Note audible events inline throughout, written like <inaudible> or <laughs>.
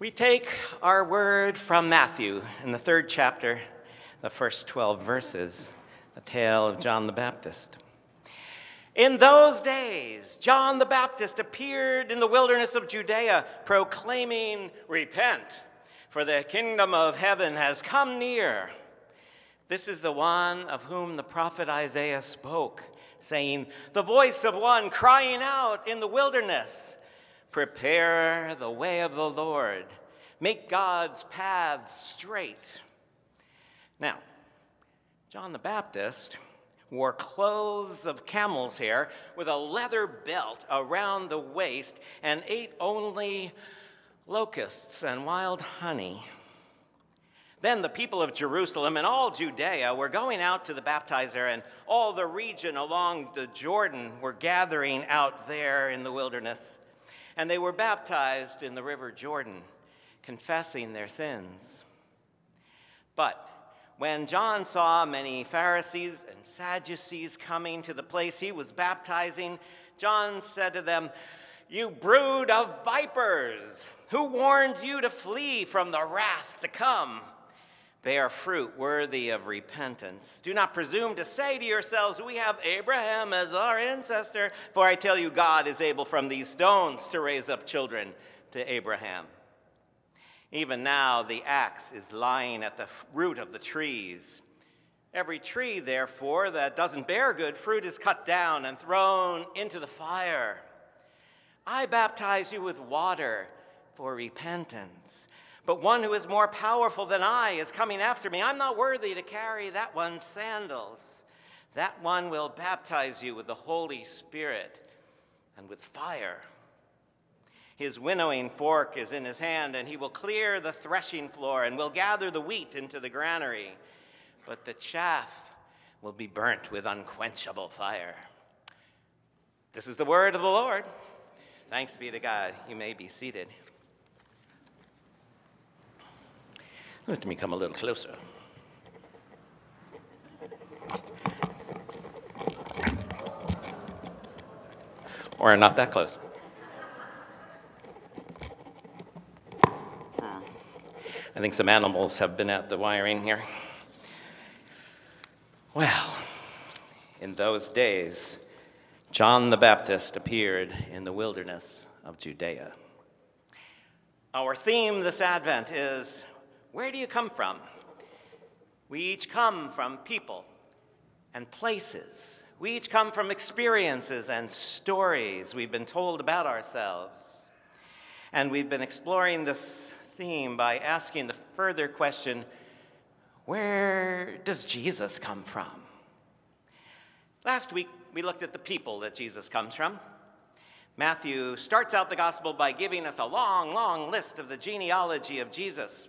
We take our word from Matthew in the third chapter, the first 12 verses, the tale of John the Baptist. In those days, John the Baptist appeared in the wilderness of Judea, proclaiming, Repent, for the kingdom of heaven has come near. This is the one of whom the prophet Isaiah spoke, saying, The voice of one crying out in the wilderness. Prepare the way of the Lord, make God's paths straight. Now, John the Baptist wore clothes of camel's hair with a leather belt around the waist and ate only locusts and wild honey. Then the people of Jerusalem and all Judea were going out to the baptizer, and all the region along the Jordan were gathering out there in the wilderness and they were baptized in the river Jordan, confessing their sins. But when John saw many Pharisees and Sadducees coming to the place he was baptizing, John said to them, You brood of vipers, who warned you to flee from the wrath to come? Bear fruit worthy of repentance. Do not presume to say to yourselves, We have Abraham as our ancestor, for I tell you, God is able from these stones to raise up children to Abraham. Even now, the axe is lying at the root of the trees. Every tree, therefore, that doesn't bear good fruit is cut down and thrown into the fire. I baptize you with water for repentance. But one who is more powerful than I is coming after me. I'm not worthy to carry that one's sandals. That one will baptize you with the Holy Spirit and with fire. His winnowing fork is in his hand, and he will clear the threshing floor and will gather the wheat into the granary. But the chaff will be burnt with unquenchable fire. This is the word of the Lord. Thanks be to God. You may be seated. Let me come a little closer. Or not that close. I think some animals have been at the wiring here. Well, in those days, John the Baptist appeared in the wilderness of Judea. Our theme this Advent is where do you come from? We each come from people and places. We each come from experiences and stories we've been told about ourselves. And we've been exploring this theme by asking the further question where does Jesus come from? Last week, we looked at the people that Jesus comes from. Matthew starts out the gospel by giving us a long, long list of the genealogy of Jesus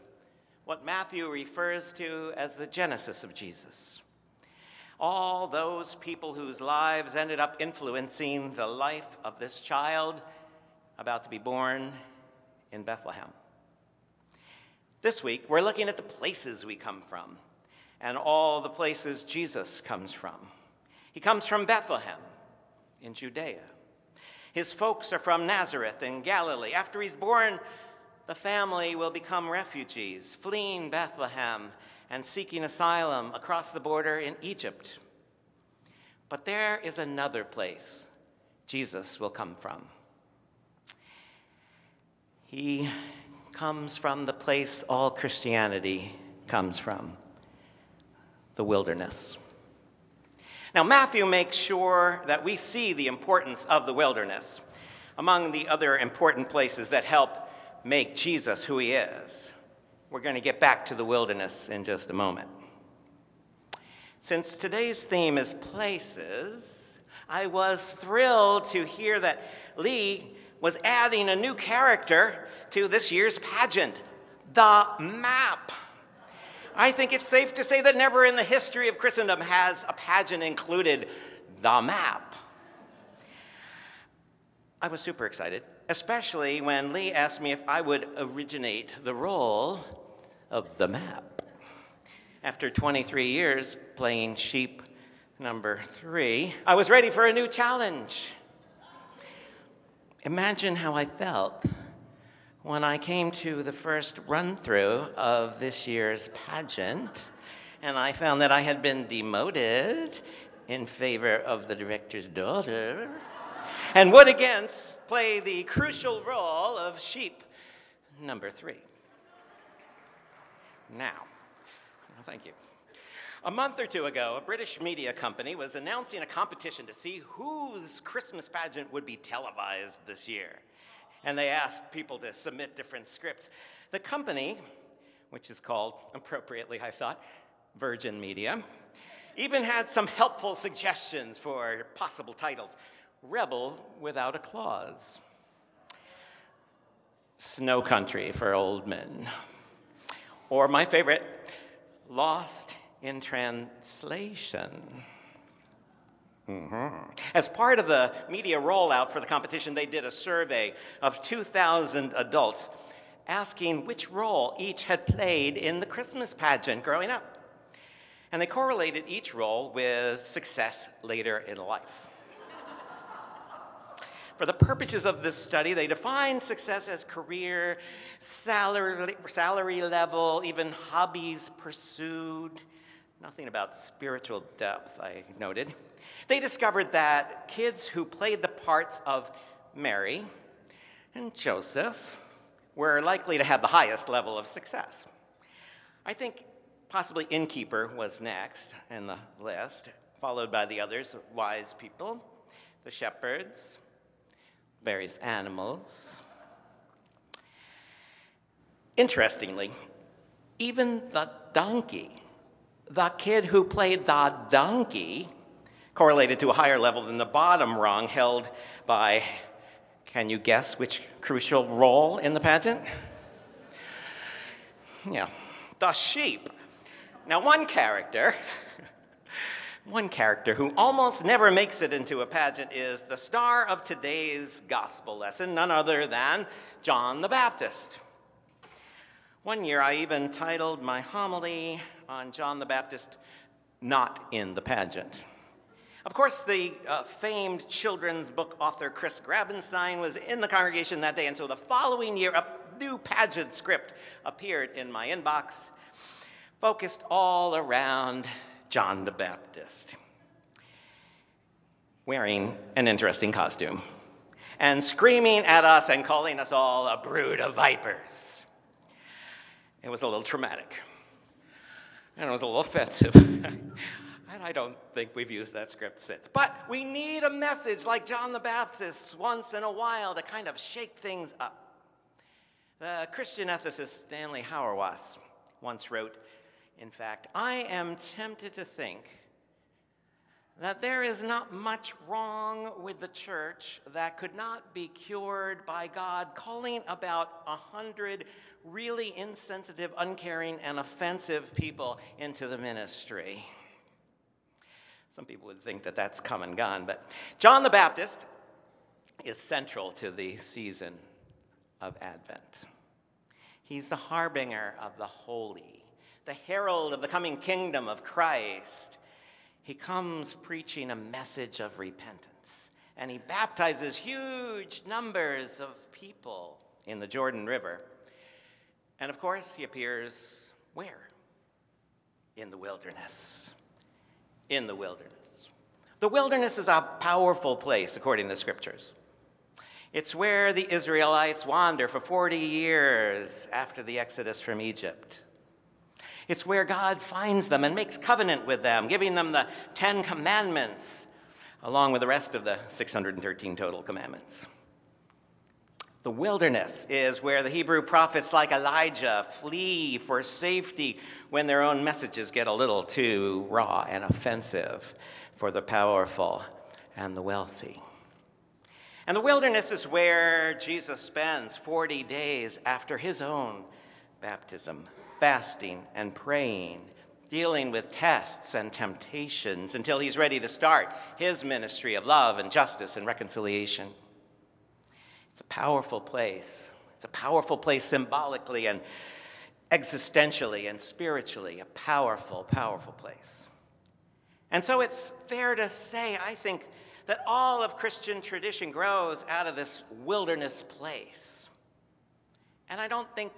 what Matthew refers to as the genesis of Jesus. All those people whose lives ended up influencing the life of this child about to be born in Bethlehem. This week, we're looking at the places we come from and all the places Jesus comes from. He comes from Bethlehem in Judea. His folks are from Nazareth in Galilee. After he's born, the family will become refugees, fleeing Bethlehem and seeking asylum across the border in Egypt. But there is another place Jesus will come from. He comes from the place all Christianity comes from the wilderness. Now, Matthew makes sure that we see the importance of the wilderness. Among the other important places that help make Jesus who he is. We're going to get back to the wilderness in just a moment. Since today's theme is places, I was thrilled to hear that Lee was adding a new character to this year's pageant the map. I think it's safe to say that never in the history of Christendom has a pageant included the map. I was super excited especially when Lee asked me if I would originate the role of the map. After 23 years playing sheep number three, I was ready for a new challenge. Imagine how I felt when I came to the first run through of this year's pageant, and I found that I had been demoted in favor of the director's daughter, and would again play the crucial role of sheep number three. Now, thank you. A month or two ago, a British media company was announcing a competition to see whose Christmas pageant would be televised this year. And they asked people to submit different scripts. The company, which is called, appropriately I thought, Virgin Media, even had some helpful suggestions for possible titles Rebel Without a Clause, Snow Country for Old Men, or my favorite, Lost in translation. Mm-hmm. As part of the media rollout for the competition, they did a survey of 2,000 adults asking which role each had played in the Christmas pageant growing up. And they correlated each role with success later in life. For the purposes of this study, they defined success as career, salary, salary level, even hobbies pursued, Nothing about spiritual depth, I noted. They discovered that kids who played the parts of Mary and Joseph were likely to have the highest level of success. I think possibly innkeeper was next in the list, followed by the others wise people, the shepherds, various animals. Interestingly, even the donkey the kid who played the donkey correlated to a higher level than the bottom rung held by, can you guess which crucial role in the pageant? Yeah, the sheep. Now, one character, <laughs> one character who almost never makes it into a pageant is the star of today's gospel lesson, none other than John the Baptist. One year I even titled my homily on John the Baptist, Not in the Pageant. Of course, the uh, famed children's book author Chris Grabenstein was in the congregation that day, and so the following year, a new pageant script appeared in my inbox, focused all around John the Baptist, wearing an interesting costume, and screaming at us and calling us all a brood of vipers. It was a little traumatic. And it was a little offensive. <laughs> and I don't think we've used that script since. But we need a message like John the Baptist's once in a while to kind of shake things up. The Christian ethicist Stanley Hauerwas once wrote, in fact, I am tempted to think that there is not much wrong with the church that could not be cured by God calling about a hundred really insensitive, uncaring, and offensive people into the ministry. Some people would think that that's come and gone, but John the Baptist is central to the season of Advent. He's the harbinger of the holy, the herald of the coming kingdom of Christ he comes preaching a message of repentance. And he baptizes huge numbers of people in the Jordan River. And of course, he appears where? In the wilderness. In the wilderness. The wilderness is a powerful place, according to scriptures. It's where the Israelites wander for 40 years after the exodus from Egypt. It's where God finds them and makes covenant with them, giving them the Ten Commandments, along with the rest of the 613 total commandments. The wilderness is where the Hebrew prophets like Elijah flee for safety when their own messages get a little too raw and offensive for the powerful and the wealthy. And the wilderness is where Jesus spends 40 days after his own baptism fasting and praying, dealing with tests and temptations until he's ready to start his ministry of love and justice and reconciliation. It's a powerful place. It's a powerful place symbolically and existentially and spiritually, a powerful, powerful place. And so it's fair to say, I think, that all of Christian tradition grows out of this wilderness place. And I don't think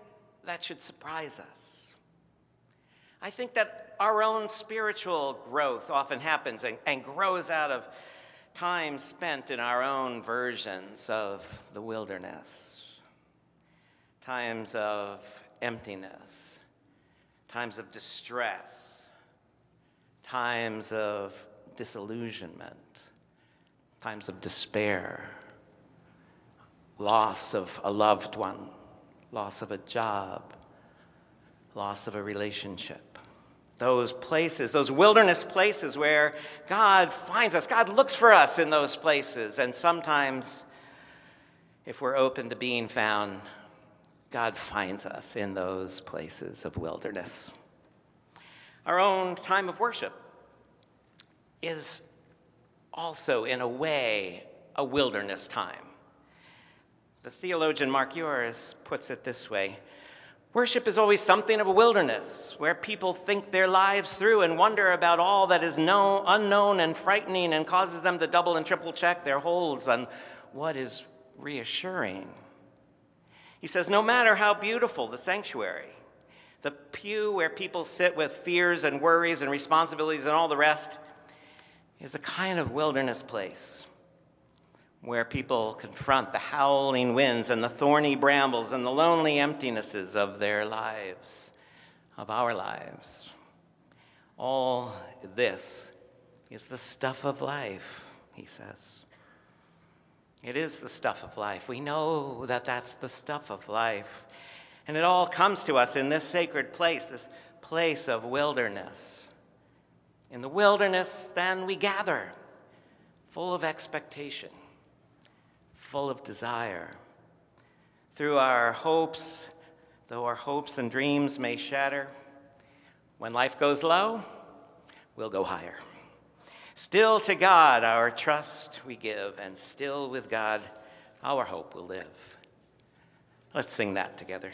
that should surprise us. I think that our own spiritual growth often happens and, and grows out of time spent in our own versions of the wilderness, times of emptiness, times of distress, times of disillusionment, times of despair, loss of a loved one, loss of a job, loss of a relationship. Those places, those wilderness places where God finds us, God looks for us in those places. And sometimes, if we're open to being found, God finds us in those places of wilderness. Our own time of worship is also, in a way, a wilderness time. The theologian Mark Yoris puts it this way Worship is always something of a wilderness where people think their lives through and wonder about all that is known, unknown and frightening and causes them to double and triple check their holds on what is reassuring. He says, No matter how beautiful the sanctuary, the pew where people sit with fears and worries and responsibilities and all the rest is a kind of wilderness place where people confront the howling winds and the thorny brambles and the lonely emptinesses of their lives, of our lives. All this is the stuff of life, he says. It is the stuff of life. We know that that's the stuff of life. And it all comes to us in this sacred place, this place of wilderness. In the wilderness, then we gather, full of expectation full of desire. Through our hopes, though our hopes and dreams may shatter, when life goes low, we'll go higher. Still to God our trust we give, and still with God our hope will live. Let's sing that together.